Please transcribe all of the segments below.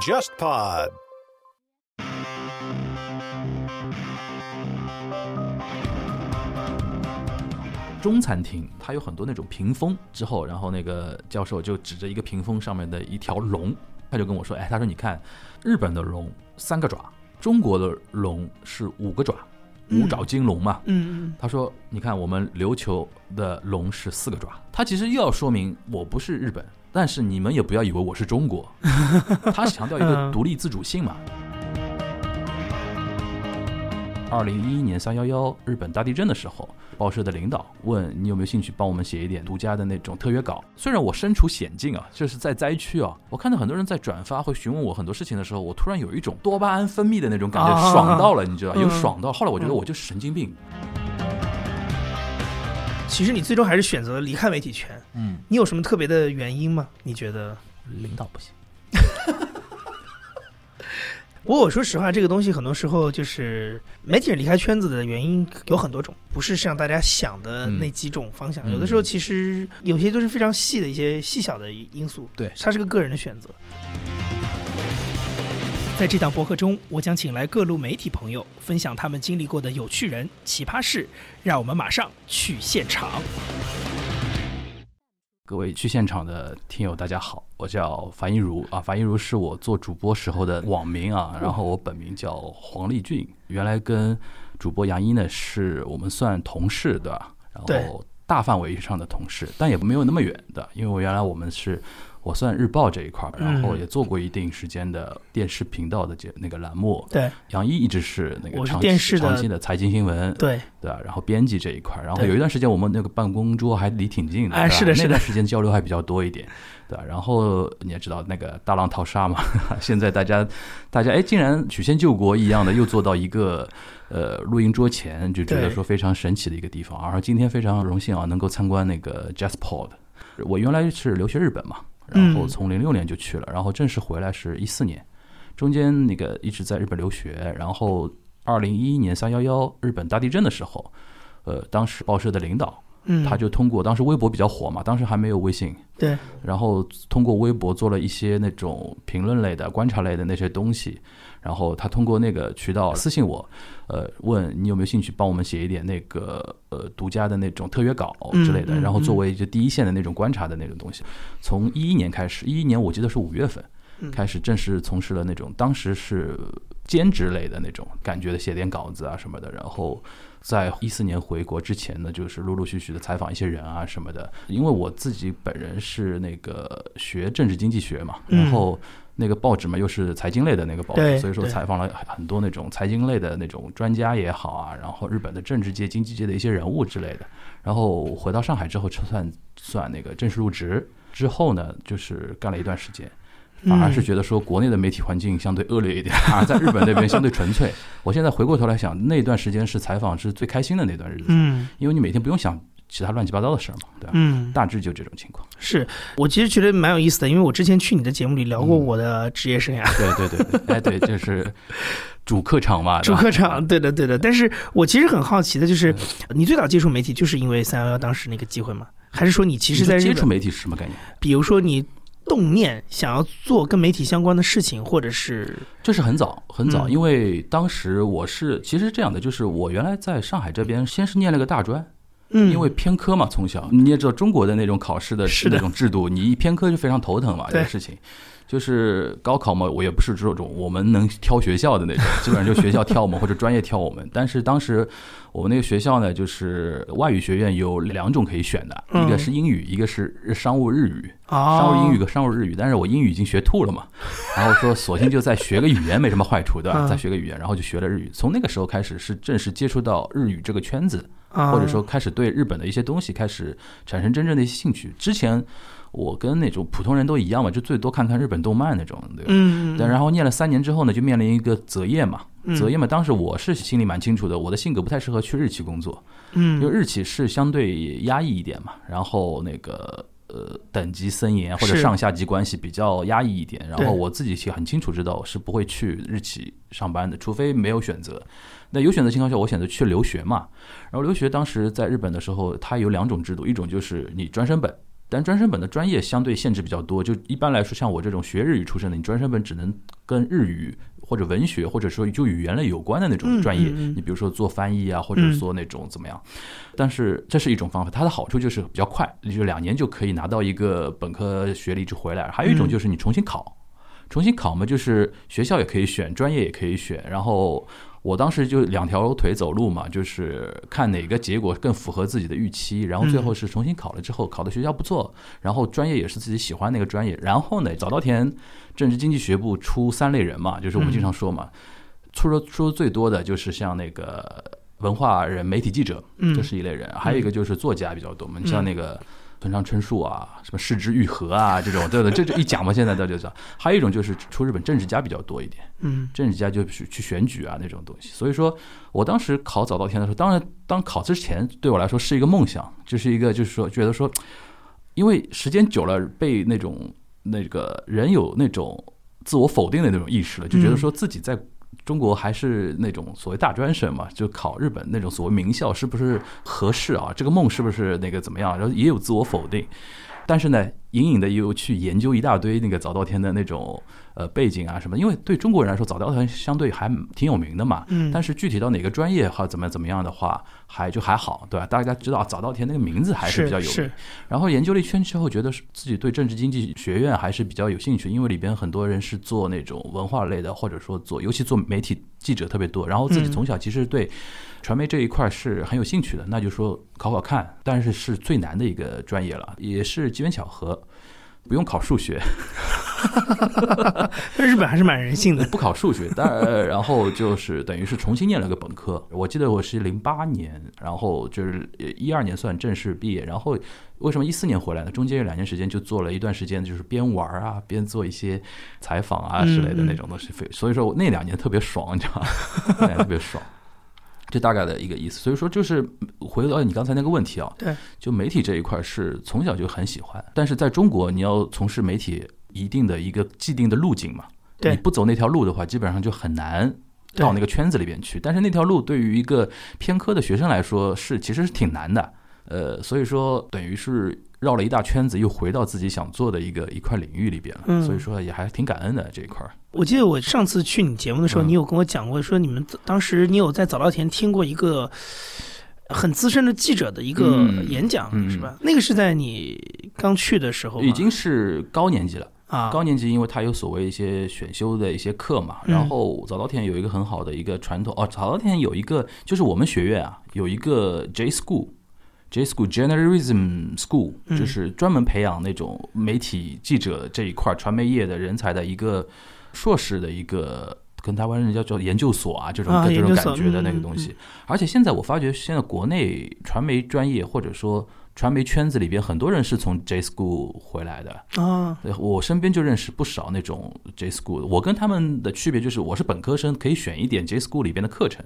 JustPod。中餐厅它有很多那种屏风，之后，然后那个教授就指着一个屏风上面的一条龙，他就跟我说：“哎，他说你看，日本的龙三个爪，中国的龙是五个爪，五爪金龙嘛。嗯嗯他说：“你看，我们琉球的龙是四个爪。”他其实又要说明我不是日本，但是你们也不要以为我是中国。他强调一个独立自主性嘛。二零一一年三幺幺日本大地震的时候，报社的领导问你有没有兴趣帮我们写一点独家的那种特约稿。虽然我身处险境啊，就是在灾区啊，我看到很多人在转发会询问我很多事情的时候，我突然有一种多巴胺分泌的那种感觉，啊爽到了，你知道，嗯有爽到。后来我觉得我就是神经病。其实你最终还是选择离开媒体圈，嗯，你有什么特别的原因吗？你觉得？领导不行。不过我说实话，这个东西很多时候就是媒体人离开圈子的原因有很多种，不是像大家想的那几种方向。嗯有的时候其实有些都是非常细的一些细小的因素，对它是个个人的选择。在这档博客中，我将请来各路媒体朋友分享他们经历过的有趣人、奇葩事，让我们马上去现场。各位去现场的听友，大家好，我叫樊一茹啊，樊一茹是我做主播时候的网名啊，然后我本名叫黄丽俊，原来跟主播杨一呢是我们算同事对吧？然后大范围上的同事，但也没有那么远的，因为我原来我们是。我算日报这一块儿，然后嗯也做过一定时间的电视频道的节那个栏目。对杨一一直是那个长电视的长期的财经新闻，对，对吧？然后编辑这一块儿，然后有一段时间我们那个办公桌还离挺近的，哎是的是的那段时间交流还比较多一点，对吧？然后你也知道那个大浪淘沙嘛，现在大家大家哎，竟然曲线救国一样的又做到一个呃录音桌前，就觉得说非常神奇的一个地方。而今天非常荣幸啊，能够参观那个 JazzPod。我原来是留学日本嘛，然后嗯。从零六年就去了，然后正式回来是一四年，中间那个一直在日本留学，然后二零一一年三幺幺日本大地震的时候，呃，当时报社的领导嗯，他就通过当时微博比较火嘛，当时还没有微信，对，然后通过微博做了一些那种评论类的、观察类的那些东西，然后他通过那个渠道私信我，呃，问你有没有兴趣帮我们写一点那个呃独家的那种特约稿之类的，嗯嗯然后作为就第一线的那种观察的那种东西。从一一年开始，一一年我记得是五月份嗯开始正式从事了那种当时是兼职类的那种感觉的写点稿子啊什么的，然后。在一四年回国之前呢，就是陆陆续续的采访一些人啊什么的。因为我自己本人是那个学政治经济学嘛，嗯然后那个报纸嘛又是财经类的那个报纸，所以说采访了很多那种财经类的那种专家也好啊，然后日本的政治界、经济界的一些人物之类的。然后回到上海之后，算算那个正式入职之后呢，就是干了一段时间。反而是觉得说国内的媒体环境相对恶劣一点，反 而在日本那边相对纯粹。我现在回过头来想，那段时间是采访是最开心的那段日子，嗯因为你每天不用想其他乱七八糟的事儿嘛，对吧？嗯，大致就这种情况。是我其实觉得蛮有意思的，因为我之前去你的节目里聊过嗯我的职业生涯。对对对对，哎对，就是主客场嘛，主客场，对的对的。但是我其实很好奇的就是，你最早接触媒体就是因为三幺幺当时那个机会吗？还是说你其实在接触媒体是什么概念？比如说你动念想要做跟媒体相关的事情，或者是这是很早很早，嗯。因为当时我是其实这样的，就是我原来在上海这边先是念了个大专，嗯，因为偏科嘛，从小你也知道中国的那种考试的那种制度，你一偏科就非常头疼嘛，这对个事情。就是高考嘛，我也不是这种我们能挑学校的那种，基本上就学校挑我们或者专业挑我们。但是当时我们那个学校呢，就是外语学院有两种可以选的，嗯一个是英语，一个是商务日语。啊，商务英语和商务日语，但是我英语已经学吐了嘛，然后说索性就再学个语言没什么坏处，对吧？嗯再学个语言，然后就学了日语。从那个时候开始是正式接触到日语这个圈子，啊，或者说开始对日本的一些东西开始产生真正的一些兴趣。之前我跟那种普通人都一样嘛，就最多看看日本动漫那种，对吧？嗯，然后念了三年之后呢，就面临一个择业嘛。嗯择业嘛，当时我是心里蛮清楚的，我的性格不太适合去日企工作，嗯，因为日企是相对压抑一点嘛，然后那个呃等级森严或者上下级关系比较压抑一点，然后我自己其实很清楚知道我是不会去日企上班的，除非没有选择。那有选择情况下，我选择去留学嘛。然后留学当时在日本的时候，它有两种制度，一种就是你专升本。但专升本的专业相对限制比较多，就一般来说，像我这种学日语出身的，你专升本只能跟日语或者文学或者说就语言类有关的那种专业，嗯嗯嗯你比如说做翻译啊，或者说那种怎么样。但是这是一种方法，它的好处就是比较快，也就两年就可以拿到一个本科学历就回来。还有一种就是你重新考，重新考嘛，就是学校也可以选，专业也可以选，然后。我当时就两条腿走路嘛，就是看哪个结果更符合自己的预期，然后最后是重新考了之后，考的学校不错，然后专业也是自己喜欢那个专业，然后呢，早稻田政治经济学部出三类人嘛，就是我们经常说嘛，出的出的最多的就是像那个文化人、媒体记者，这是一类人，还有一个就是作家比较多嘛，你像那个。村上春树啊，什么市之愈合啊，这种对对，这就一讲嘛，现在大家就知道。还有一种就是出日本政治家比较多一点，嗯，政治家就是去选举啊那种东西。所以说我当时考早稻田的时候，当然当考之前对我来说是一个梦想，就是一个就是说觉得说，因为时间久了被那种那个人有那种自我否定的那种意识了，就觉得说自己在。中国还是那种所谓大专生嘛，就考日本那种所谓名校是不是合适啊？这个梦是不是那个怎么样？然后也有自我否定，但是呢，隐隐的又去研究一大堆那个早稻田的那种呃背景啊什么，因为对中国人来说，早稻田相对还挺有名的嘛。嗯。但是具体到哪个专业哈怎么怎么样的话，还就还好，对吧？大家知道早稻田那个名字还是比较有名。是。然后研究了一圈之后，觉得自己对政治经济学院还是比较有兴趣，因为里边很多人是做那种文化类的，或者说做，尤其做媒体记者特别多。然后自己从小其实对传媒这一块是很有兴趣的，那就说考考看。但是是最难的一个专业了，也是机缘巧合。不用考数学，日本还是蛮人性的。不考数学，但然后就是等于是重新念了个本科。我记得我是零八年，然后就是一二年算正式毕业。然后为什么一四年回来呢？中间有两年时间就做了一段时间，就是边玩啊边做一些采访啊之类的那种东西。所以说我那两年特别爽，你知道吗？特别爽。这大概的一个意思，所以说就是回到你刚才那个问题啊，对，就媒体这一块是从小就很喜欢，但是在中国你要从事媒体一定的一个既定的路径嘛，对，你不走那条路的话，基本上就很难到那个圈子里边去。但是那条路对于一个偏科的学生来说是其实是挺难的，呃，所以说等于是绕了一大圈子，又回到自己想做的一个一块领域里边了，嗯，所以说也还挺感恩的这一块。我记得我上次去你节目的时候，你有跟我讲过，说你们当时你有在早稻田听过一个很资深的记者的一个演讲，是吧？那个是在你刚去的时候，已经是高年级了啊。高年级，因为他有所谓一些选修的一些课嘛。然后早稻田有一个很好的一个传统哦，早稻田有一个就是我们学院啊，有一个 J School。J School Journalism School 就是专门培养那种媒体记者这一块传媒业的人才的一个硕士的一个，跟台湾人叫叫研究所啊这种这种感觉的那个东西。而且现在我发觉，现在国内传媒专业或者说传媒圈子里边，很多人是从 J School 回来的啊。我身边就认识不少那种 J School。我跟他们的区别就是，我是本科生，可以选一点 J School 里边的课程。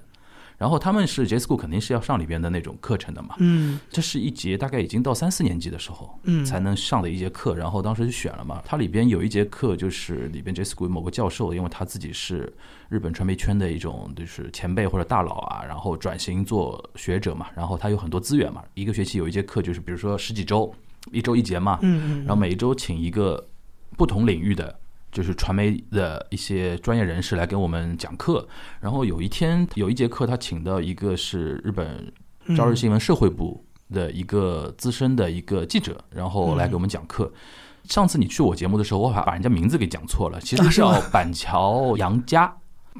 然后他们是 J School 肯定是要上里边的那种课程的嘛，嗯，这是一节大概已经到三四年级的时候，嗯，才能上的一节课。然后当时就选了嘛，它里边有一节课就是里边 J School 某个教授，因为他自己是日本传媒圈的一种就是前辈或者大佬啊，然后转型做学者嘛，然后他有很多资源嘛，一个学期有一节课就是比如说十几周，一周一节嘛，然后每一周请一个不同领域的。就是传媒的一些专业人士来给我们讲课，然后有一天有一节课，他请到一个是日本朝日新闻社会部的一个资深的一个记者，然后来给我们讲课。上次你去我节目的时候，我把把人家名字给讲错了，其实 叫板桥杨佳。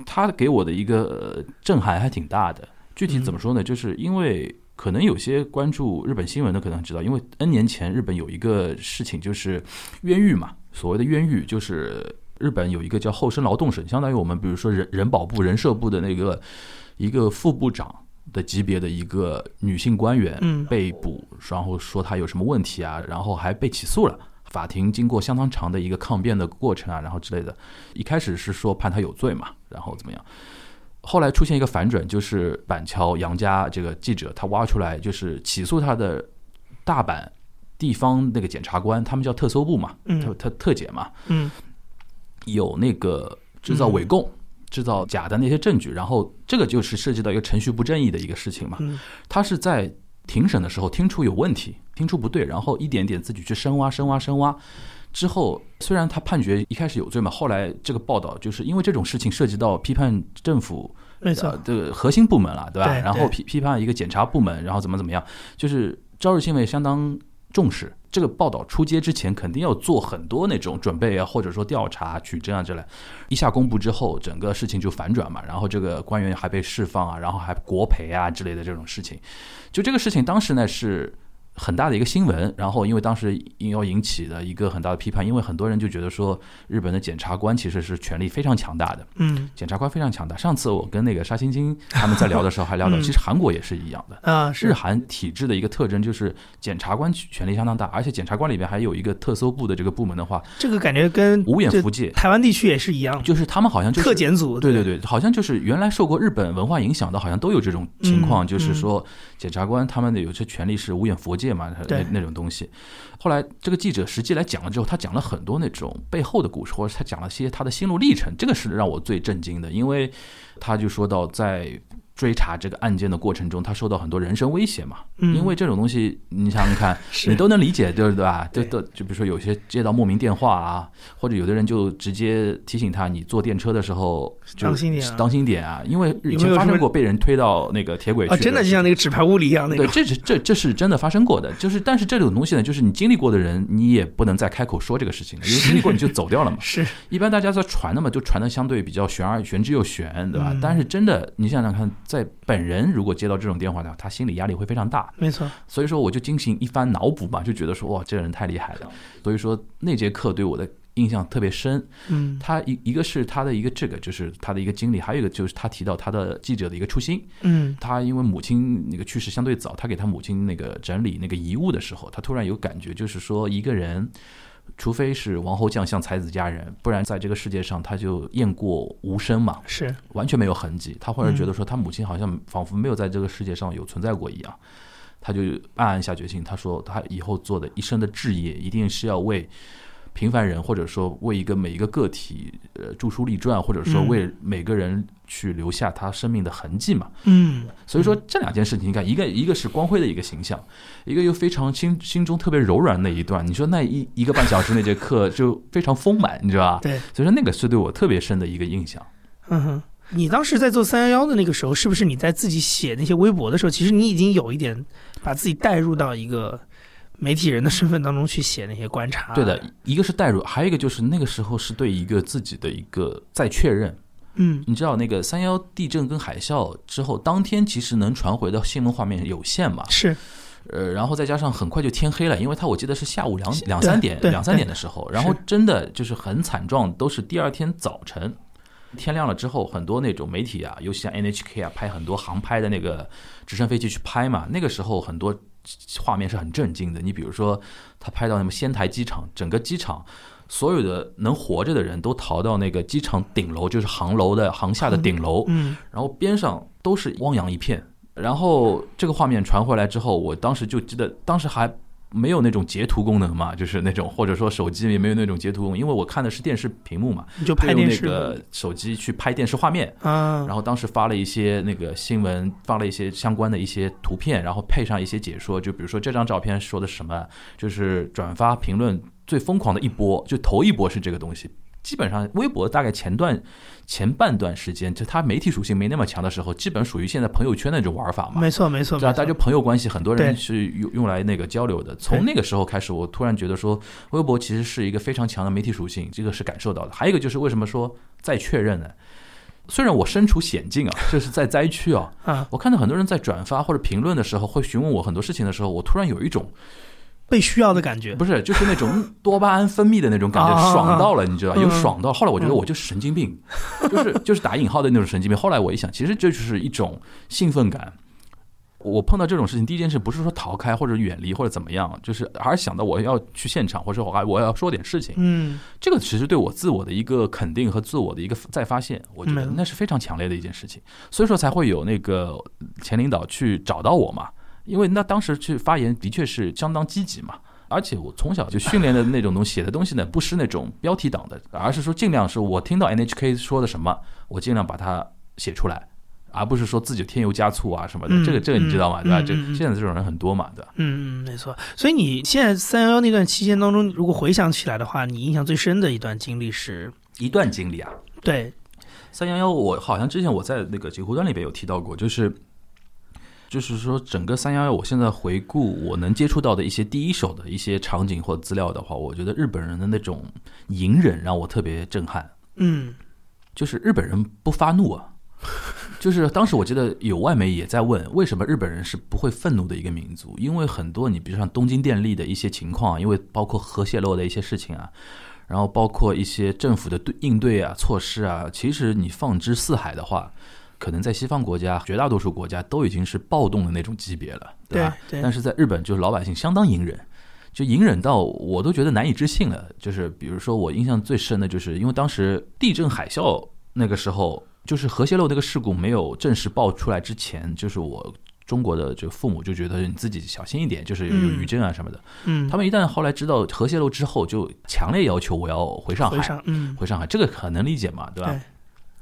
他给我的一个震撼还挺大的。具体怎么说呢？就是因为可能有些关注日本新闻的可能知道，因为 N 年前日本有一个事情就是冤狱嘛。所谓的冤狱，就是日本有一个叫厚生劳动省，相当于我们比如说人人保部、人社部的那个一个副部长的级别的一个女性官员被捕，然后说她有什么问题啊，然后还被起诉了。法庭经过相当长的一个抗辩的过程啊，然后之类的，一开始是说判她有罪嘛，然后怎么样？后来出现一个反转，就是板桥杨家这个记者他挖出来，就是起诉他的大阪。地方那个检察官，他们叫特搜部嘛，特特特检嘛，嗯，有那个制造伪供、制造假的那些证据，然后这个就是涉及到一个程序不正义的一个事情嘛。他是在庭审的时候听出有问题，听出不对，然后一点点自己去深挖、深挖、深挖。之后，虽然他判决一开始有罪嘛，后来这个报道就是因为这种事情涉及到批判政府，没错，的核心部门了，对吧？对然后批批判一个检察部门，然后怎么怎么样，就是朝日新闻相当重视这个报道出街之前，肯定要做很多那种准备啊，或者说调查、取证啊之类。一下公布之后，整个事情就反转嘛，然后这个官员还被释放啊，然后还国赔啊之类的这种事情。就这个事情当时呢是。很大的一个新闻，然后因为当时要引起的一个很大的批判，因为很多人就觉得说日本的检察官其实是权力非常强大的，嗯。检察官非常强大。上次我跟那个沙青青他们在聊的时候还聊到，嗯其实 韩国也是一样的。啊，日韩体制的一个特征就是检察官权力相当大，而且检察官里边还有一个特搜部的这个部门的话，这个感觉跟无眼这福界，台湾地区也是一样，就是他们好像就是特检组，对对？对，好像就是原来受过日本文化影响的，好像都有这种情况，嗯就是说检察官他们的有些权利是无眼佛界嘛，对那那种东西。后来这个记者实际来讲了之后，他讲了很多那种背后的故事，或者他讲了些他的心路历程，这个是让我最震惊的，因为他就说到在。追查这个案件的过程中，他受到很多人身威胁嘛，嗯因为这种东西，你想想看，你都能理解，对不对吧？对就都就比如说有些接到莫名电话啊，或者有的人就直接提醒他，你坐电车的时候就当心点啊当心点啊，因为以前发生过被人推到那个铁轨去啊，真的就像那个纸牌屋里一样那对，个，这是这这是真的发生过的，就是但是这种东西呢，就是你经历过的人，你也不能再开口说这个事情了，因为经历过你就走掉了嘛。是 一般大家在传的嘛，就传的相对比较悬而悬之又悬，对吧？嗯但是真的，你想想看，在本人如果接到这种电话的话，他心理压力会非常大。没错，所以说，我就进行一番脑补嘛，就觉得说，哇，这个人太厉害了。所以说，那节课对我的印象特别深。嗯他一一个是他的一个这个，就是他的一个经历，还有一个就是他提到他的记者的一个初心。嗯他因为母亲那个去世相对早，他给他母亲那个整理那个遗物的时候，他突然有感觉，就是说一个人，除非是王侯将相才子佳人，不然在这个世界上他就雁过无声嘛，是完全没有痕迹。他忽然觉嗯得说，他母亲好像仿佛没有在这个世界上有存在过一样。他就暗暗下决心，他说他以后做的一生的志业，一定是要为平凡人，或者说为一个每一个个体，呃，著书立传，或者说嗯为每个人去留下他生命的痕迹嘛。嗯所以说这两件事情，你看，一个一个是光辉的一个形象，一个又非常心心中特别柔软那一段。你说那一一个半小时那节课就非常丰满，你知道吧？对，所以说那个是对我特别深的一个印象。嗯哼。你当时在做三幺幺的那个时候，是不是你在自己写那些微博的时候，其实你已经有一点把自己带入到一个媒体人的身份当中去写那些观察？对的，，一个是代入，还有一个就是那个时候是对一个自己的一个再确认。嗯你知道那个三幺地震跟海啸之后，当天其实能传回的新闻画面有限嘛？是，呃，然后再加上很快就天黑了，因为他我记得是下午两两三点两三点的时候，然后真的就是很惨状，都是第二天早晨天亮了之后，很多那种媒体啊，尤其像 NHK 啊，拍很多航拍的那个直升飞机去拍嘛，那个时候很多画面是很震惊的。你比如说，他拍到什么仙台机场，整个机场。所有的能活着的人都逃到那个机场顶楼，就是航楼的航下的顶楼，嗯然后边上都是汪洋一片。然后这个画面传回来之后，我当时就记得，当时还没有那种截图功能嘛，就是那种或者说手机也没有那种截图功能，因为我看的是电视屏幕嘛，你就拍电视那个手机去拍电视画面。啊，然后当时发了一些那个新闻，发了一些相关的一些图片，然后配上一些解说，就比如说这张照片说的什么，就是转发评论最疯狂的一波，就头一波是这个东西。基本上微博大概前段前半段时间，就它媒体属性没那么强的时候，基本属于现在朋友圈那种玩法嘛。没错没错，对啊，大家朋友关系，很多人是用用来那个交流的。从那个时候开始，我突然觉得说，微博其实是一个非常强的媒体属性，这个是感受到的。还有一个就是为什么说再确认呢？虽然我身处险境啊，就是在灾区啊，啊，我看到很多人在转发或者评论的时候，会询问我很多事情的时候，我突然有一种被需要的感觉，不是，就是那种 多巴胺分泌的那种感觉，啊爽到了，你知道，嗯有爽到。后来我觉得嗯我就是神经病，就是 就是打引号的那种神经病。后来我一想，其实这就是一种兴奋感。我碰到这种事情，第一件事不是说逃开或者远离或者怎么样，就是还是想到我要去现场，或者我还我要说点事情。嗯这个其实对我自我的一个肯定和自我的一个再发现，我觉得嗯那是非常强烈的一件事情，所以说才会有那个前领导去找到我嘛，因为那当时去发言的确是相当积极嘛。而且我从小就训练的那种东西，写的东西呢，不是那种标题党的，而是说尽量是我听到 NHK 说的什么，我尽量把它写出来。而不是说自己添油加醋啊什么的。这个这个你知道吗？对吧？这现在这种人很多嘛，对吧？嗯嗯，没错。所以你现在三幺幺那段期间当中，如果回想起来的话，你印象最深的一段经历是？一段经历啊？对，三幺幺，我好像之前我在那个截胡端里边有提到过，就是。就是说，整个三幺幺，我现在回顾我能接触到的一些第一手的一些场景或资料的话，我觉得日本人的那种隐忍让我特别震撼。嗯，就是日本人不发怒啊。就是当时我记得有外媒也在问，为什么日本人是不会愤怒的一个民族？因为很多你比如像东京电力的一些情况，因为包括核泄漏的一些事情啊，然后包括一些政府的对应对啊措施啊，其实你放之四海的话。可能在西方国家，绝大多数国家都已经是暴动的那种级别了，对吧？但是在日本，就是老百姓相当隐忍，就隐忍到我都觉得难以置信了。就是比如说，我印象最深的就是，因为当时地震海啸那个时候，就是核泄漏那个事故没有正式爆出来之前，就是我中国的这个父母就觉得你自己小心一点，就是有余震啊什么的。嗯，他们一旦后来知道核泄漏之后，就强烈要求我要回上海，嗯，回上海，这个很能理解嘛，对吧？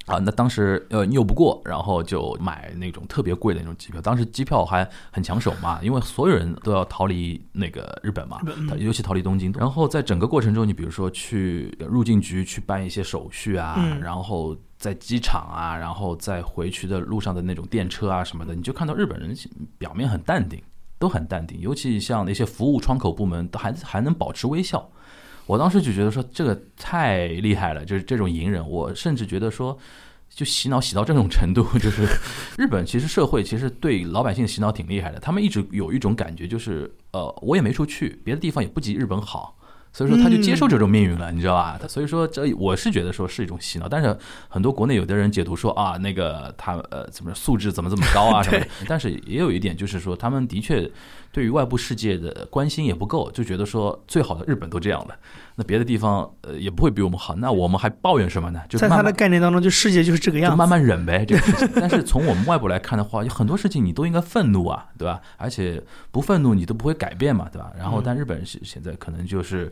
啊，那当时呃拗不过，然后就买那种特别贵的那种机票。当时机票还很抢手嘛，因为所有人都要逃离那个日本嘛，尤其逃离东京。然后在整个过程中，你比如说去入境局去办一些手续啊，然后在机场啊，然后在回去的路上的那种电车啊什么的，你就看到日本人表面很淡定，都很淡定，尤其像那些服务窗口部门，都还还能保持微笑。我当时就觉得说这个太厉害了，就是这种隐忍，我甚至觉得说，就洗脑洗到这种程度，就是日本其实社会其实对老百姓洗脑挺厉害的，他们一直有一种感觉，就是呃，我也没出去，别的地方也不及日本好。所以说他就接受这种命运了，你知道吧？他所以说这我是觉得说是一种洗脑，但是很多国内有的人解读说啊，那个他呃怎么素质怎么这么高啊什么的。但是也有一点就是说，他们的确对于外部世界的关心也不够，就觉得说最好的日本都这样了，那别的地方呃也不会比我们好，那我们还抱怨什么呢？就在他的概念当中，就世界就是这个样，就慢慢忍呗。这个事情，但是从我们外部来看的话，有很多事情你都应该愤怒啊，对吧？而且不愤怒你都不会改变嘛，对吧？然后但日本现现在可能就是。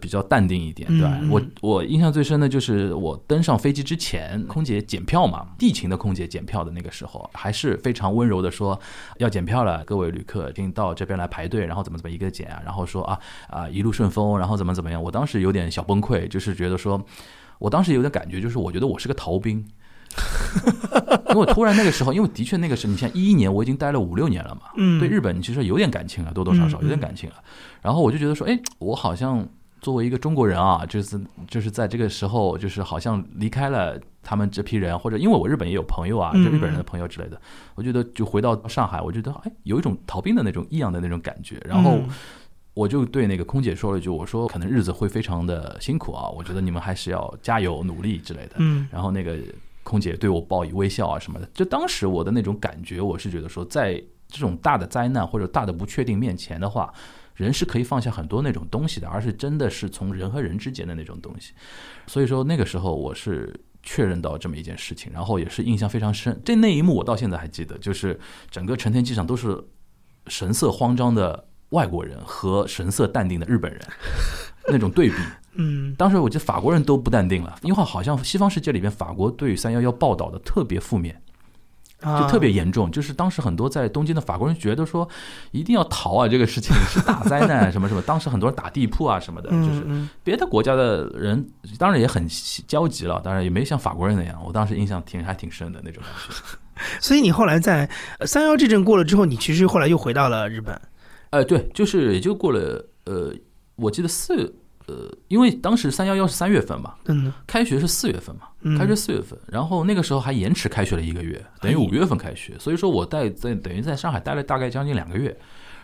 比较淡定一点，对吧？我我印象最深的就是我登上飞机之前，空姐检票嘛，地勤的空姐检票的那个时候，还是非常温柔的说要检票了，各位旅客，请到这边来排队，然后怎么怎么一个检啊，然后说啊啊一路顺风，然后怎么怎么样。我当时有点小崩溃，就是觉得说，我当时有点感觉，就是我觉得我是个逃兵，因为突然那个时候，因为的确那个时候你像一一年，我已经待了五六年了嘛，嗯，对日本其实有点感情了，多多少少有点感情了。然后我就觉得说，哎，我好像。作为一个中国人啊，就是就是在这个时候，就是好像离开了他们这批人，或者因为我日本也有朋友啊，就日本人的朋友之类的，我觉得就回到上海，我觉得哎，有一种逃兵的那种异样的那种感觉。然后我就对那个空姐说了一句，我说可能日子会非常的辛苦啊，我觉得你们还是要加油努力之类的。嗯，然后那个空姐对我报以微笑啊什么的。就当时我的那种感觉，我是觉得说，在这种大的灾难或者大的不确定面前的话。人是可以放下很多那种东西的，而是真的是从人和人之间的那种东西。所以说那个时候我是确认到这么一件事情，然后也是印象非常深。这那一幕我到现在还记得，就是整个成田机场都是神色慌张的外国人和神色淡定的日本人 那种对比。嗯，当时我觉得法国人都不淡定了，因为好像西方世界里边法国对三幺幺报道的特别负面。就特别严重，就是当时很多在东京的法国人觉得说，一定要逃啊，这个事情是大灾难什么什么。当时很多人打地铺啊什么的，就是别的国家的人当然也很焦急了，当然也没像法国人那样。我当时印象挺还挺深的那种感觉。所以你后来在三幺这阵过了之后，你其实后来又回到了日本。呃，对，就是也就过了呃，我记得四。呃，因为当时三幺幺是三月份嘛，嗯，开学是四月份嘛，开学四月份，然后那个时候还延迟开学了一个月，等于五月份开学，所以说我待在等于在上海待了大概将近两个月，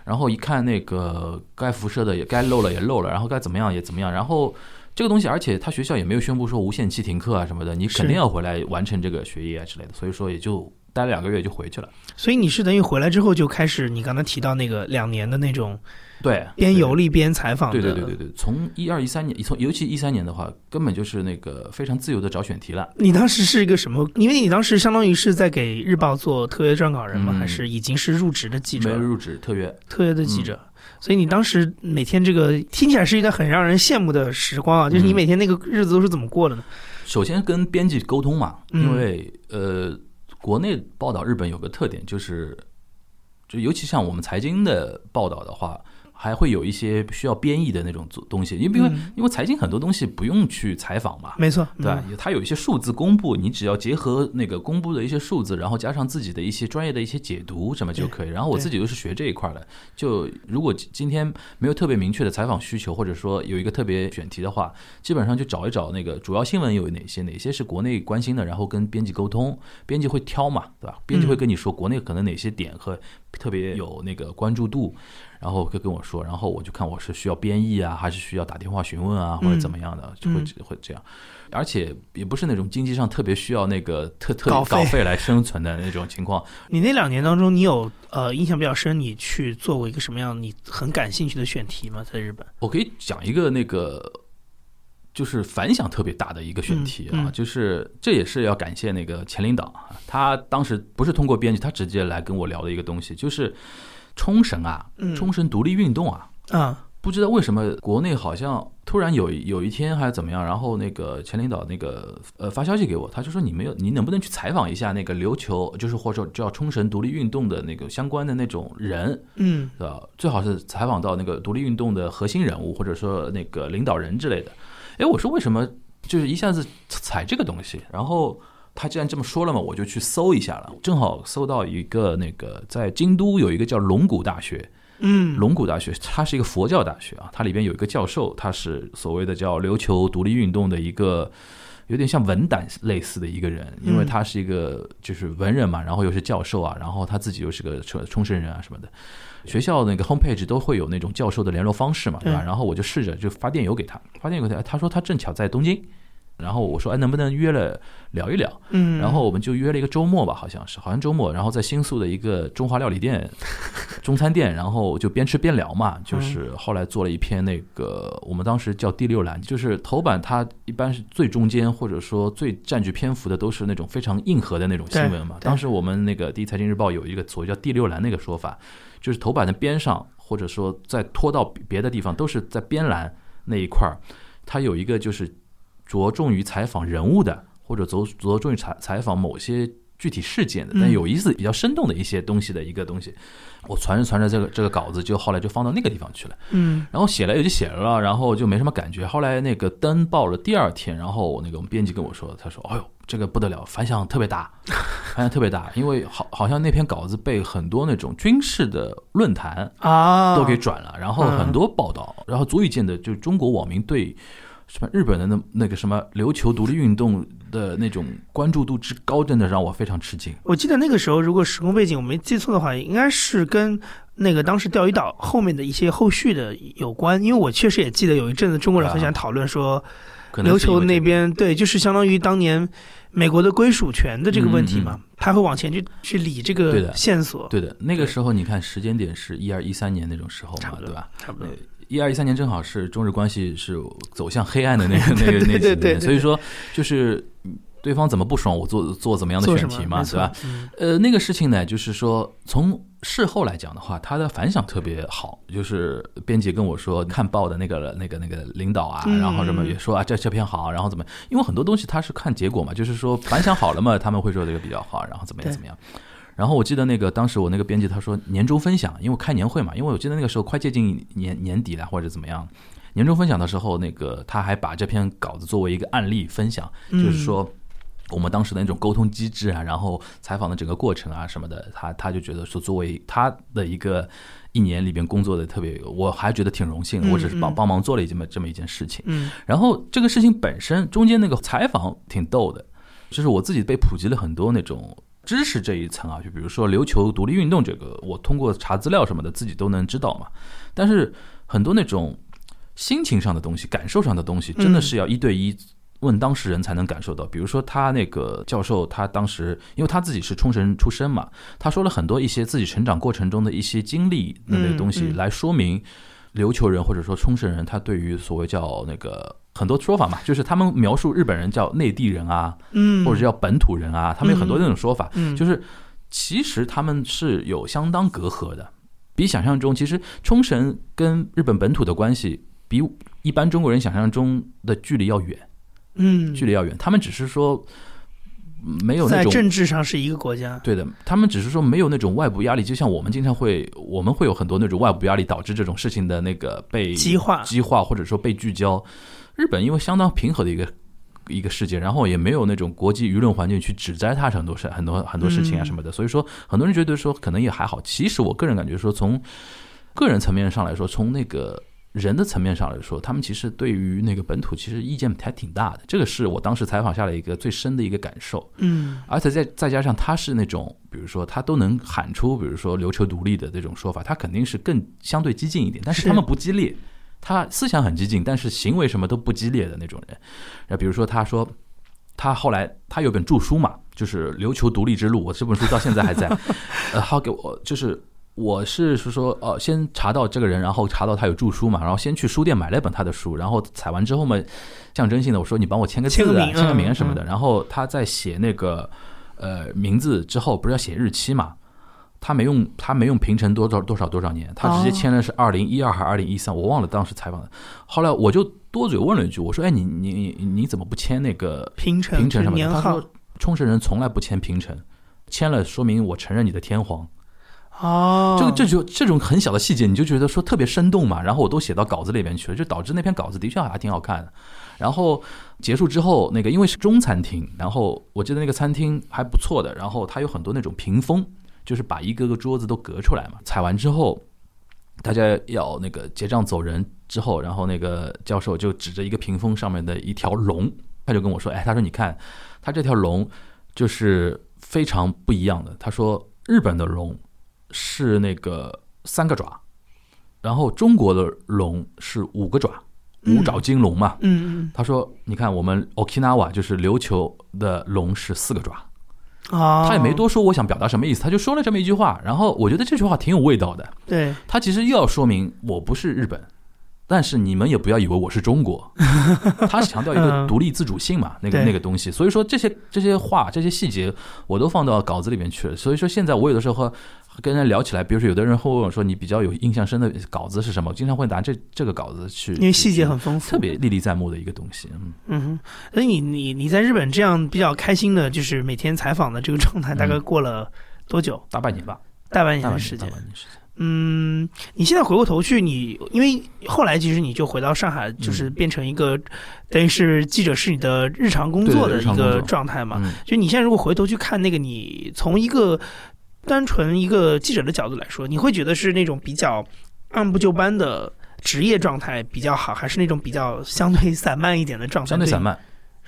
然后一看那个该辐射的也该漏了也漏了，然后该怎么样也怎么样，然后这个东西，而且他学校也没有宣布说无限期停课啊什么的，你肯定要回来完成这个学业啊之类的，所以说也就待了两个月就回去了。所以你是等于回来之后就开始你刚才提到那个两年的那种。对，边游历边采访。对对对对对，从一二一三年，从尤其一三年的话，根本就是那个非常自由的找选题了。你当时是一个什么？因为你当时相当于是在给日报做特约撰稿人吗？还是已经是入职的记者？没有入职，特约。特约的记者。所以你当时每天这个听起来是一段很让人羡慕的时光啊！就是你每天那个日子都是怎么过的呢？首先跟编辑沟通嘛，因为呃。国内报道日本有个特点，就是就尤其像我们财经的报道的话。还会有一些需要编译的那种东西，因为因为财经很多东西不用去采访嘛，没错，对吧？它有一些数字公布，你只要结合那个公布的一些数字，然后加上自己的一些专业的一些解读，什么就可以。然后我自己又是学这一块的，就如果今天没有特别明确的采访需求，或者说有一个特别选题的话，基本上就找一找那个主要新闻有哪些，哪些是国内关心的，然后跟编辑沟通，编辑会挑嘛，对吧？编辑会跟你说国内可能哪些点和特别有那个关注度。然后会跟我说，然后我就看我是需要编译啊，还是需要打电话询问啊，或者怎么样的，就会会这样。而且也不是那种经济上特别需要那个特特稿费来生存的那种情况。你那两年当中，你有呃印象比较深，你去做过一个什么样你很感兴趣的选题吗？在日本，我可以讲一个那个就是反响特别大的一个选题啊，就是这也是要感谢那个前领导，他当时不是通过编辑，他直接来跟我聊的一个东西，就是。冲绳啊，冲绳独立运动啊，啊，不知道为什么国内好像突然有有一天还是怎么样，然后那个前领导那个呃发消息给我，他就说你没有，你能不能去采访一下那个琉球，就是或者叫冲绳独立运动的那个相关的那种人，嗯，对吧？最好是采访到那个独立运动的核心人物，或者说那个领导人之类的。哎，我说为什么就是一下子踩这个东西，然后。他既然这么说了嘛，我就去搜一下了。正好搜到一个那个在京都有一个叫龙谷大学，嗯，龙谷大学它是一个佛教大学啊，它里边有一个教授，他是所谓的叫琉球独立运动的一个有点像文胆类似的一个人，因为他是一个就是文人嘛，然后又是教授啊，然后他自己又是个冲冲绳人啊什么的。学校那个 homepage 都会有那种教授的联络方式嘛，对吧？然后我就试着就发电邮给他，发电邮给他，他说他正巧在东京。然后我说，哎，能不能约了聊一聊？嗯，然后我们就约了一个周末吧，好像是，好像周末，然后在新宿的一个中华料理店、中餐店，然后就边吃边聊嘛。就是后来做了一篇那个，我们当时叫第六栏，就是头版，它一般是最中间或者说最占据篇幅的都是那种非常硬核的那种新闻嘛。当时我们那个第一财经日报有一个所谓叫第六栏那个说法，就是头版的边上或者说再拖到别的地方，都是在边栏那一块儿，它有一个就是。着重于采访人物的，或者着着重于采采访某些具体事件的，但有意思、比较生动的一些东西的一个东西，我传着传着这个这个稿子，就后来就放到那个地方去了。嗯，然后写了也就写了，然后就没什么感觉。后来那个登报了第二天，然后那个我们编辑跟我说，他说：“哎呦，这个不得了，反响特别大，反响特别大，因为好好像那篇稿子被很多那种军事的论坛啊。都给转了，然后很多报道，然后足以见得就中国网民对。”什么日本的那那个什么琉球独立运动的那种关注度之高，真的让我非常吃惊。我记得那个时候，如果时空背景我没记错的话，应该是跟那个当时钓鱼岛后面的一些后续的有关。因为我确实也记得有一阵子中国人很想讨论说，琉球那边对，就是相当于当年美国的归属权的这个问题嘛，他会往前去去理这个线索。对的，那个时候你看时间点是一二一三年那种时候嘛，对吧？差不多。一二一三年正好是中日关系是走向黑暗的那个 那个那几年，所以说就是对方怎么不爽，我做做怎么样的选题嘛，对吧？呃，那个事情呢，就是说从事后来讲的话，他的反响特别好，就是编辑跟我说看报的那个那个那个领导啊，然后什么也说啊这这篇好，然后怎么？因为很多东西他是看结果嘛，就是说反响好了嘛，他们会说这个比较好，然后怎么样怎么样。然后我记得那个当时我那个编辑他说年终分享，因为开年会嘛，因为我记得那个时候快接近年年底了或者怎么样，年终分享的时候，那个他还把这篇稿子作为一个案例分享，就是说我们当时的那种沟通机制啊，然后采访的整个过程啊什么的，他他就觉得说作为他的一个一年里边工作的特别，我还觉得挺荣幸的，我只是帮帮忙做了一这么这么一件事情。嗯，然后这个事情本身中间那个采访挺逗的，就是我自己被普及了很多那种。知识这一层啊，就比如说琉球独立运动这个，我通过查资料什么的，自己都能知道嘛。但是很多那种心情上的东西、感受上的东西，真的是要一对一问当事人才能感受到。比如说他那个教授，他当时因为他自己是冲绳出身嘛，他说了很多一些自己成长过程中的一些经历那类东西，来说明琉球人或者说冲绳人，他对于所谓叫那个。很多说法嘛，就是他们描述日本人叫内地人啊，嗯，或者叫本土人啊，他们有很多那种说法，嗯，就是其实他们是有相当隔阂的，比想象中，其实冲绳跟日本本土的关系比一般中国人想象中的距离要远，嗯，距离要远，他们只是说没有那种在政治上是一个国家，对的，他们只是说没有那种外部压力，就像我们经常会，我们会有很多那种外部压力，导致这种事情的那个被激化激化或者说被聚焦。日本因为相当平和的一个一个世界，然后也没有那种国际舆论环境去指摘他很多事、很多很多事情啊嗯什么的，所以说很多人觉得说可能也还好。其实我个人感觉说，从个人层面上来说，从那个人的层面上来说，他们其实对于那个本土其实意见还挺大的，这个是我当时采访下来一个最深的一个感受。嗯而且再再加上他是那种，比如说他都能喊出，比如说琉球独立的这种说法，他肯定是更相对激进一点，但是是他们不激烈，他思想很激进，但是行为什么都不激烈的那种人。那比如说他说，他后来他有本著书嘛，就是《琉球独立之路》，我这本书到现在还在，呃，好给我就是。我是是说，呃，先查到这个人，然后查到他有著书嘛，然后先去书店买了一本他的书，然后采完之后嘛，象征性的我说你帮我签个字啊，签个名什么的，然后他在写那个呃名字之后，不是要写日期嘛？他没用，他没用平成多少多少多少年，他直接哦签的是二零一二还是二零一三，我忘了当时采访的。后来我就多嘴问了一句，我说：“哎，你你你你怎么不签那个平成平成什么的？”他说：“冲绳人从来不签平成，签了说明我承认你的天皇。”哦，这个这就这种很小的细节，你就觉得说特别生动嘛，然后我都写到稿子里边去了，就导致那篇稿子的确还挺好看的。然后结束之后，那个因为是中餐厅，然后我记得那个餐厅还不错的，然后它有很多那种屏风，就是把一个个桌子都隔出来嘛。采完之后，大家要那个结账走人之后，然后那个教授就指着一个屏风上面的一条龙，他就跟我说：“哎，他说你看，他这条龙就是非常不一样的。他说日本的龙是那个三个爪，然后中国的龙是五个爪，五爪金龙嘛。嗯嗯他说：“你看，我们 Okinawa 就是琉球的龙是四个爪。”啊，他也没多说我想表达什么意思，他就说了这么一句话。然后我觉得这句话挺有味道的。对，他其实又要说明我不是日本，但是你们也不要以为我是中国。他强调一个独立自主性嘛，那个那个东西。所以说这些这些话这些细节我都放到稿子里面去了。所以说现在我有的时候跟人聊起来，比如说有的人会问我说你比较有印象深的稿子是什么，我经常会拿这这个稿子去，因为细节很丰富，特别历历在目的一个东西。嗯，嗯哼，所以你你你在日本这样比较开心的，就是每天采访的这个状态，大概过了多久？大半年吧，大半年的时间大。半年时间。嗯，你现在回过头去，你因为后来其实你就回到上海，就是变成一个、等于是记者是你的日常工作的一个状态嘛。嗯就你现在如果回头去看那个你从一个单纯一个记者的角度来说，你会觉得是那种比较按部就班的职业状态比较好，还是那种比较相对散漫一点的状态？相对散漫，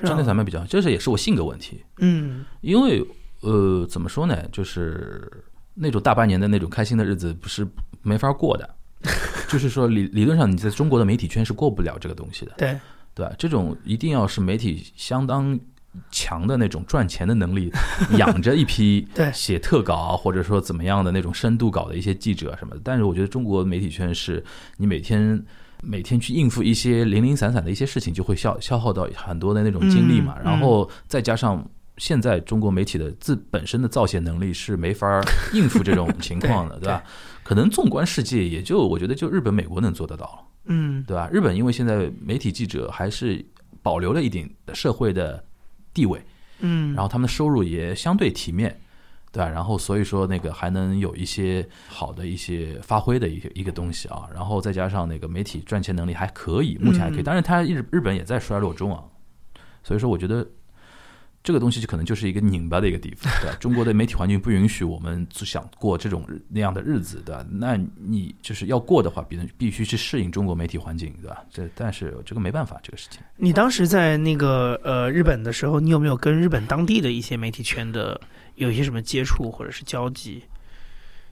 相对散漫比较，这是也是我性格问题。嗯因为呃，怎么说呢，就是那种大半年的那种开心的日子，不是没法过的。就是说理理论上你在中国的媒体圈是过不了这个东西的，对，对吧？这种一定要是媒体相当强的那种赚钱的能力，养着一批对写特稿啊或者说怎么样的那种深度稿的一些记者什么的。但是我觉得中国媒体圈是你每天。每天去应付一些零零散散的一些事情，就会消消耗到很多的那种精力嘛。嗯然后再加上现在中国媒体的自本身的造血能力是没法应付这种情况的，对对吧？可能纵观世界，也就我觉得就日本、美国能做得到了。嗯对吧？日本因为现在媒体记者还是保留了一点社会的地位，嗯，然后他们的收入也相对体面，对吧？然后所以说那个还能有一些好的一些发挥的一个一个东西啊，然后再加上那个媒体赚钱能力还可以，目前还可以，嗯当然它日日本也在衰落中啊，所以说我觉得。这个东西就可能就是一个拧巴的一个地方，对吧？中国的媒体环境不允许我们只想过这种那样的日子，对吧？那你就是要过的话，必必须去适应中国媒体环境，对吧？这但是这个没办法，这个事情。你当时在那个呃日本的时候，你有没有跟日本当地的一些媒体圈的有一些什么接触或者是交集？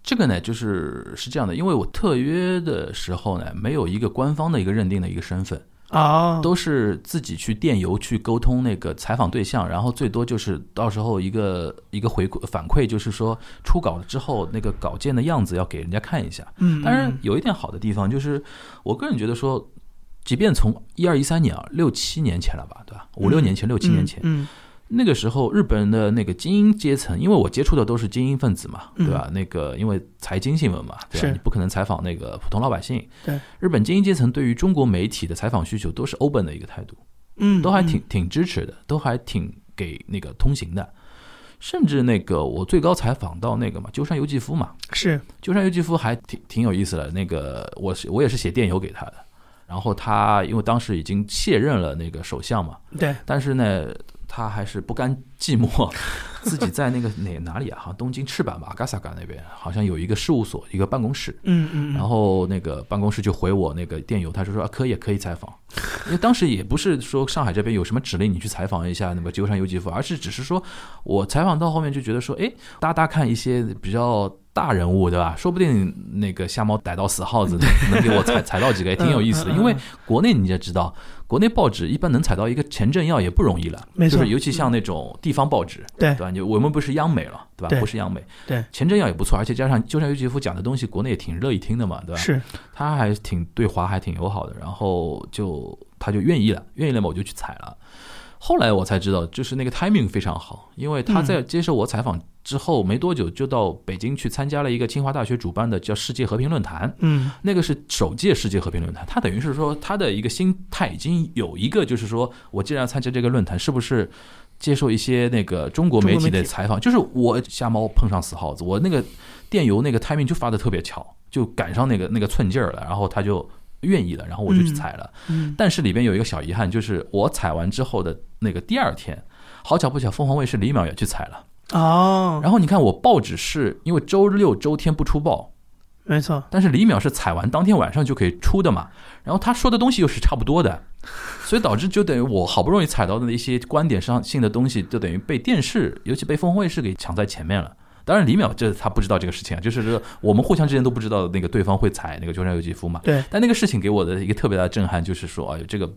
这个呢，就是是这样的，因为我特约的时候呢，没有一个官方的一个认定的一个身份，哦，都是自己去电邮去沟通那个采访对象，然后最多就是到时候一个一个回馈反馈，就是说初稿了之后那个稿件的样子要给人家看一下。嗯，当然有一点好的地方就是，我个人觉得说，即便从一二一三年啊，六七年前了吧，对吧？五六年前、六七年前，嗯那个时候，日本人的那个精英阶层，因为我接触的都是精英分子嘛，嗯对吧？那个因为财经新闻嘛，对吧？你不可能采访那个普通老百姓。对，日本精英阶层对于中国媒体的采访需求都是 open 的一个态度，嗯，都还挺挺支持的，都还挺给那个通行的。甚至那个我最高采访到那个嘛，鸠山由纪夫嘛，是鸠山由纪夫还挺挺有意思的。那个我是我也是写电邮给他的，然后他因为当时已经卸任了那个首相嘛，对，但是呢。他还是不甘寂寞，自己在那个哪哪里啊？好像东京赤坂吧，嘎萨嘎那边好像有一个事务所，一个办公室。嗯嗯。然后那个办公室就回我那个电邮，他就说可以可以采访，因为当时也不是说上海这边有什么指令你去采访一下那个鸠山由纪夫，而是只是说我采访到后面就觉得说，哎，大家看一些比较。大人物对吧？说不定那个瞎猫逮到死耗子 能给我踩踩到几个，也挺有意思的。因为国内你也知道，国内报纸一般能采到一个前政要也不容易了，就是尤其像那种地方报纸，对对吧？就我们不是央美了，对吧？不是央美，对前政要也不错，而且加上就像尤其夫讲的东西，国内也挺乐意听的嘛，对吧？是，他还挺对华还挺友好的，然后就他就愿意了，愿意了嘛，我就去采了。后来我才知道，就是那个 timing 非常好，因为他在接受我采访之后没多久，就到北京去参加了一个清华大学主办的叫世界和平论坛。嗯，那个是首届世界和平论坛，他等于是说他的一个心态已经有一个，就是说我既然要参加这个论坛，是不是接受一些那个中国媒体的采访？就是我瞎猫碰上死耗子，我那个电邮那个 timing 就发的特别巧，就赶上那个那个寸劲儿了，然后他就。愿意的，然后我就去采了。嗯，但是里边有一个小遗憾，就是我采完之后的那个第二天，好巧不巧，凤凰卫视李淼也去采了。哦，然后你看，我报纸是因为周六周天不出报，没错。但是李淼是采完当天晚上就可以出的嘛，然后他说的东西又是差不多的，所以导致就等于我好不容易采到的一些观点上性的东西，就等于被电视，尤其被凤凰卫视给抢在前面了。当然，李淼这他不知道这个事情啊，就是说我们互相之间都不知道那个对方会踩那个鸠山由纪夫嘛。对。但那个事情给我的一个特别大的震撼，就是说，哎呦，这个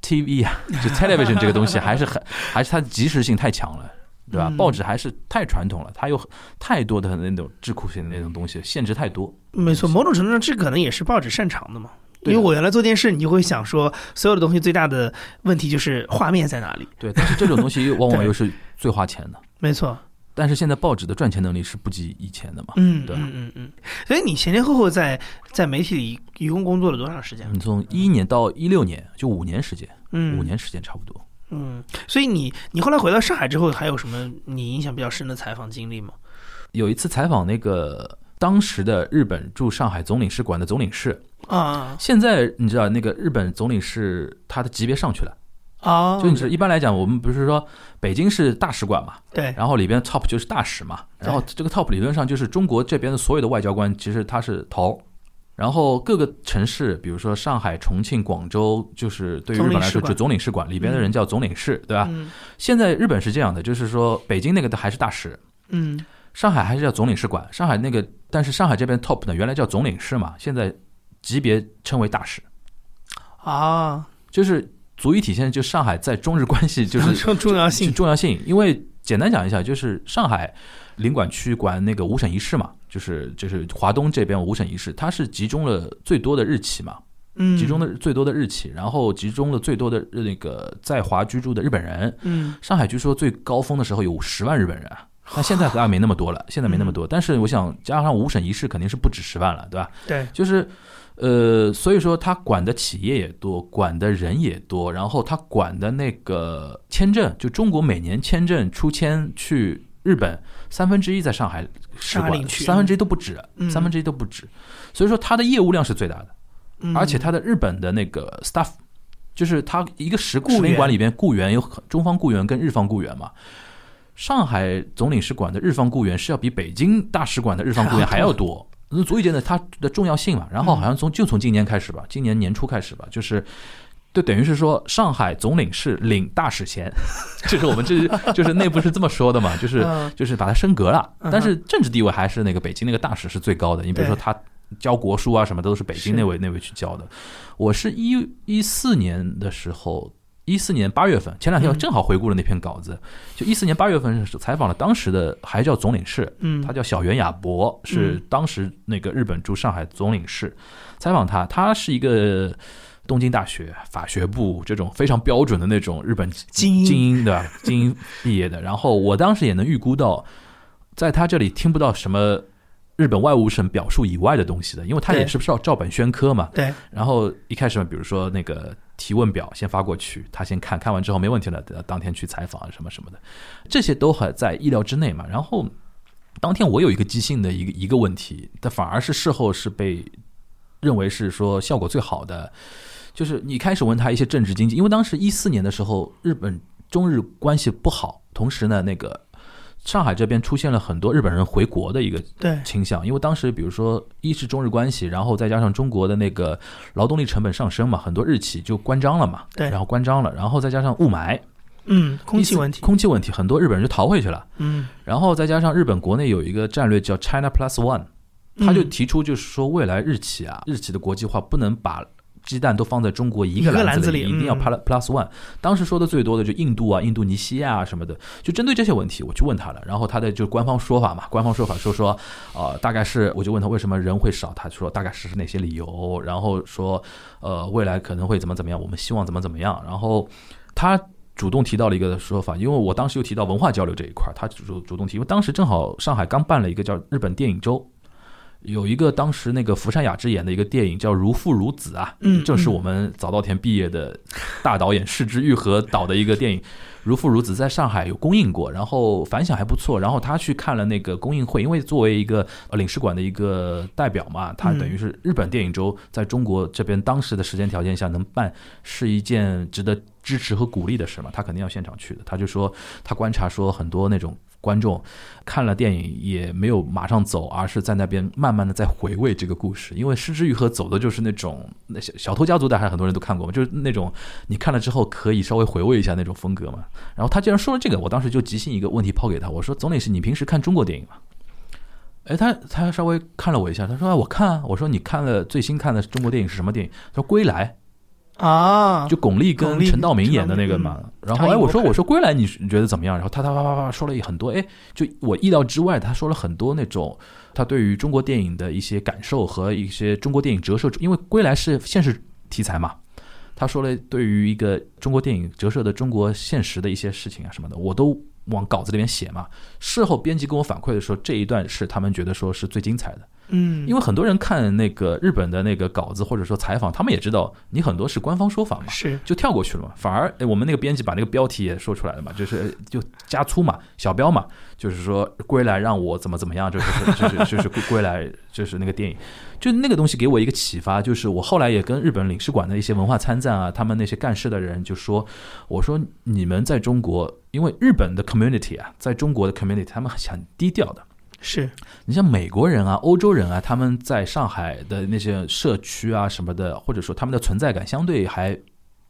TV 啊，就 television 这个东西还是很，还是它的及时性太强了，对吧？报纸还是太传统了，它有太多的那种智库性的那种东西，限制太多。没错，某种程度上，这可能也是报纸擅长的嘛。因为我原来做电视，你就会想说，所有的东西最大的问题就是画面在哪里。对，但是这种东西往往 又是最花钱的。没错。但是现在报纸的赚钱能力是不及以前的嘛？嗯，对，嗯嗯嗯。所以你前前后后在在媒体里一共工作了多长时间？你从一一年到一六年，就五年时间，嗯，五年时间差不多。嗯，所以你你后来回到上海之后，还有什么你印象比较深的采访经历吗？有一次采访那个当时的日本驻上海总领事馆的总领事啊，现在你知道那个日本总领事他的级别上去了。啊，就你是一般来讲，我们不是说北京是大使馆嘛？对。然后里边 top 就是大使嘛。然后这个 top 理论上就是中国这边的所有的外交官，其实他是头。然后各个城市，比如说上海、重庆、广州，就是对于日本来说就总领事馆里边的人叫总领事，对吧？现在日本是这样的，就是说北京那个的还是大使，嗯，上海还是叫总领事馆。上海那个，但是上海这边 top 呢，原来叫总领事嘛，现在级别称为大使。啊，就是。足以体现就上海在中日关系就是 重要性。重要性，因为简单讲一下，就是上海领馆区管那个五省一市嘛，就是就是华东这边五省一市，它是集中了最多的日企嘛，嗯，集中的最多的日企，然后集中了最多的那个在华居住的日本人，嗯，上海据说最高峰的时候有十万日本人，那现在好像没那么多了，现在没那么多，但是我想加上五省一市肯定是不止十万了，对吧？对，就是。呃，所以说他管的企业也多，管的人也多，然后他管的那个签证，就中国每年签证出签去日本三分之一在上海使馆，三分之一都不止，三分之一都不止。所以说他的业务量是最大的，而且他的日本的那个 staff，就是他一个使使领馆里边雇员有中方雇员跟日方雇员嘛，上海总领事馆的日方雇员是要比北京大使馆的日方雇员还要多。那足以见得它的重要性嘛。然后好像从就从今年开始吧，今年年初开始吧，就是就等于是说上海总领事领大使衔，就是我们这就是内部是这么说的嘛，就是就是把它升格了。但是政治地位还是那个北京那个大使是最高的。你比如说他教国书啊什么都是北京那位那位去教的。我是一一四年的时候。一四年八月份，前两天我正好回顾了那篇稿子。就一四年八月份是采访了当时的还叫总领事，嗯，他叫小袁亚博，是当时那个日本驻上海总领事。采访他，他是一个东京大学法学部这种非常标准的那种日本精英，精英对吧？精英毕业的。然后我当时也能预估到，在他这里听不到什么日本外务省表述以外的东西的，因为他也是不是要照本宣科嘛？对。然后一开始嘛，比如说那个。提问表先发过去，他先看看完之后没问题了，当天去采访啊什么什么的，这些都还在意料之内嘛。然后当天我有一个即兴的一个一个问题，但反而是事后是被认为是说效果最好的，就是你开始问他一些政治经济，因为当时一四年的时候，日本中日关系不好，同时呢，那个。上海这边出现了很多日本人回国的一个倾向，因为当时比如说一是中日关系，然后再加上中国的那个劳动力成本上升嘛，很多日企就关张了嘛，对，然后关张了，然后再加上雾霾，嗯，空气问题，空气问题，很多日本人就逃回去了，嗯，然后再加上日本国内有一个战略叫 China Plus One，他就提出就是说未来日企啊，日企的国际化不能把。鸡蛋都放在中国一个篮子里，一定要 plus plus one。当时说的最多的就印度啊、印度尼西亚啊什么的，就针对这些问题，我去问他了。然后他的就官方说法嘛，官方说法说说，呃，大概是我就问他为什么人会少，他说大概是哪些理由，然后说呃未来可能会怎么怎么样，我们希望怎么怎么样。然后他主动提到了一个说法，因为我当时又提到文化交流这一块，他主主动提，因为当时正好上海刚办了一个叫日本电影周。有一个当时那个福山雅治演的一个电影叫《如父如子》啊，嗯，正是我们早稻田毕业的大导演市之愈合导的一个电影，《如父如子》在上海有公映过，然后反响还不错。然后他去看了那个公映会，因为作为一个领事馆的一个代表嘛，他等于是日本电影周在中国这边当时的时间条件下能办，是一件值得支持和鼓励的事嘛，他肯定要现场去的。他就说他观察说很多那种。观众看了电影也没有马上走，而是在那边慢慢的在回味这个故事。因为《失之愈合》走的就是那种那小小偷家族的，还是很多人都看过嘛，就是那种你看了之后可以稍微回味一下那种风格嘛。然后他既然说了这个，我当时就即兴一个问题抛给他，我说：“总理是你平时看中国电影吗？”哎，他他稍微看了我一下，他说：“我看啊。”我说：“你看了最新看的中国电影是什么电影？”他说：“归来。”啊，就巩俐跟陈道明演的那个嘛，然后哎，我说我说归来你觉得怎么样？然后他他啪啪啪说了很多，哎，就我意料之外，他说了很多那种他对于中国电影的一些感受和一些中国电影折射，因为归来是现实题材嘛，他说了对于一个中国电影折射的中国现实的一些事情啊什么的，我都往稿子里面写嘛。事后编辑跟我反馈的时候，这一段是他们觉得说是最精彩的。嗯，因为很多人看那个日本的那个稿子或者说采访，他们也知道你很多是官方说法嘛，是就跳过去了嘛。反而我们那个编辑把那个标题也说出来了嘛，就是就加粗嘛，小标嘛，就是说归来让我怎么怎么样，就是就是 就是归来就是那个电影，就那个东西给我一个启发，就是我后来也跟日本领事馆的一些文化参赞啊，他们那些干事的人就说，我说你们在中国，因为日本的 community 啊，在中国的 community 他们很低调的。是你像美国人啊、欧洲人啊，他们在上海的那些社区啊什么的，或者说他们的存在感相对还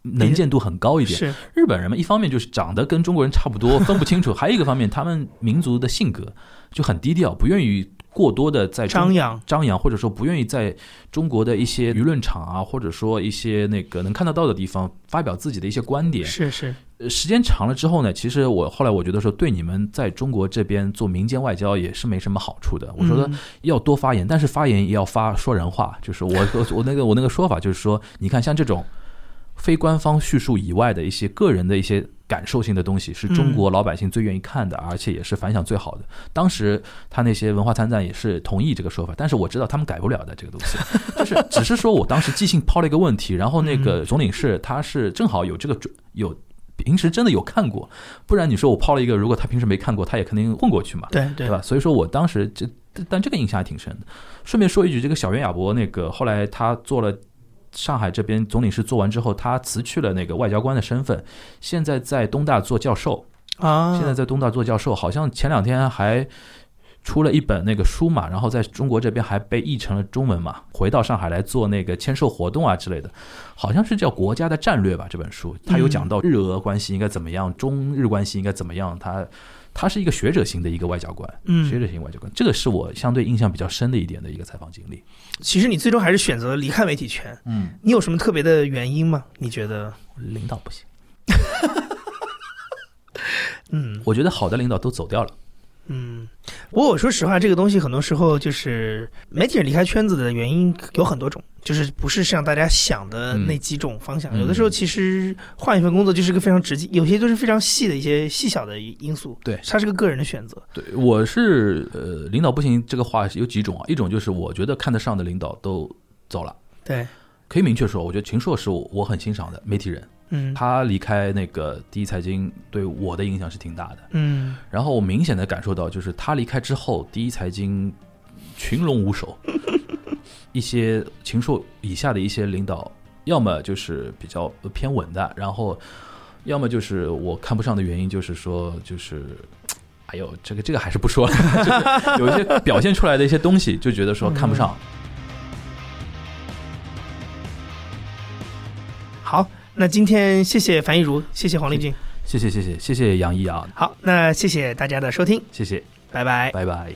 能见度很高一点。是日本人嘛，一方面就是长得跟中国人差不多，分不清楚；还有一个方面，他们民族的性格就很低调，不愿意。过多的在张扬张扬，或者说不愿意在中国的一些舆论场啊，或者说一些那个能看得到的地方发表自己的一些观点。是是，时间长了之后呢，其实我后来我觉得说，对你们在中国这边做民间外交也是没什么好处的。我说要多发言，但是发言也要发说人话，就是我我那个我那个说法就是说，你看像这种非官方叙述以外的一些个人的一些。感受性的东西是中国老百姓最愿意看的，而且也是反响最好的。当时他那些文化参赞也是同意这个说法，但是我知道他们改不了的这个东西，就是只是说我当时即兴抛了一个问题，然后那个总领事他是正好有这个准有平时真的有看过，不然你说我抛了一个，如果他平时没看过，他也肯定混过去嘛，对对吧？所以说我当时这但这个印象还挺深的。顺便说一句，这个小袁亚博那个后来他做了。上海这边总领事做完之后，他辞去了那个外交官的身份，现在在东大做教授啊。现在在东大做教授，好像前两天还出了一本那个书嘛，然后在中国这边还被译成了中文嘛。回到上海来做那个签售活动啊之类的，好像是叫《国家的战略》吧。这本书他有讲到日俄关系应该怎么样，中日关系应该怎么样。他他是一个学者型的一个外交官，嗯，学者型外交官，这个是我相对印象比较深的一点的一个采访经历。其实你最终还是选择离开媒体圈，嗯，你有什么特别的原因吗？你觉得领导不行？嗯，我觉得好的领导都走掉了。嗯，不过我说实话，这个东西很多时候就是媒体人离开圈子的原因有很多种，就是不是像大家想的那几种方向。有的时候其实换一份工作就是一个非常直接，有些都是非常细的一些细小的因素。对，它是个个人的选择。对，我是呃，领导不行这个话有几种啊？一种就是我觉得看得上的领导都走了。对。可以明确说，我觉得秦朔是我我很欣赏的媒体人。嗯，他离开那个第一财经对我的影响是挺大的。嗯，然后我明显的感受到，就是他离开之后，第一财经群龙无首，一些秦朔以下的一些领导，要么就是比较偏稳的，然后要么就是我看不上的原因，就是说就是。哎呦，这个这个还是不说了，就是有一些表现出来的一些东西，就觉得说看不上。好，那今天谢谢樊一茹，谢谢黄丽君，谢谢谢谢谢谢杨毅啊。好，那谢谢大家的收听，谢谢，拜拜，拜拜。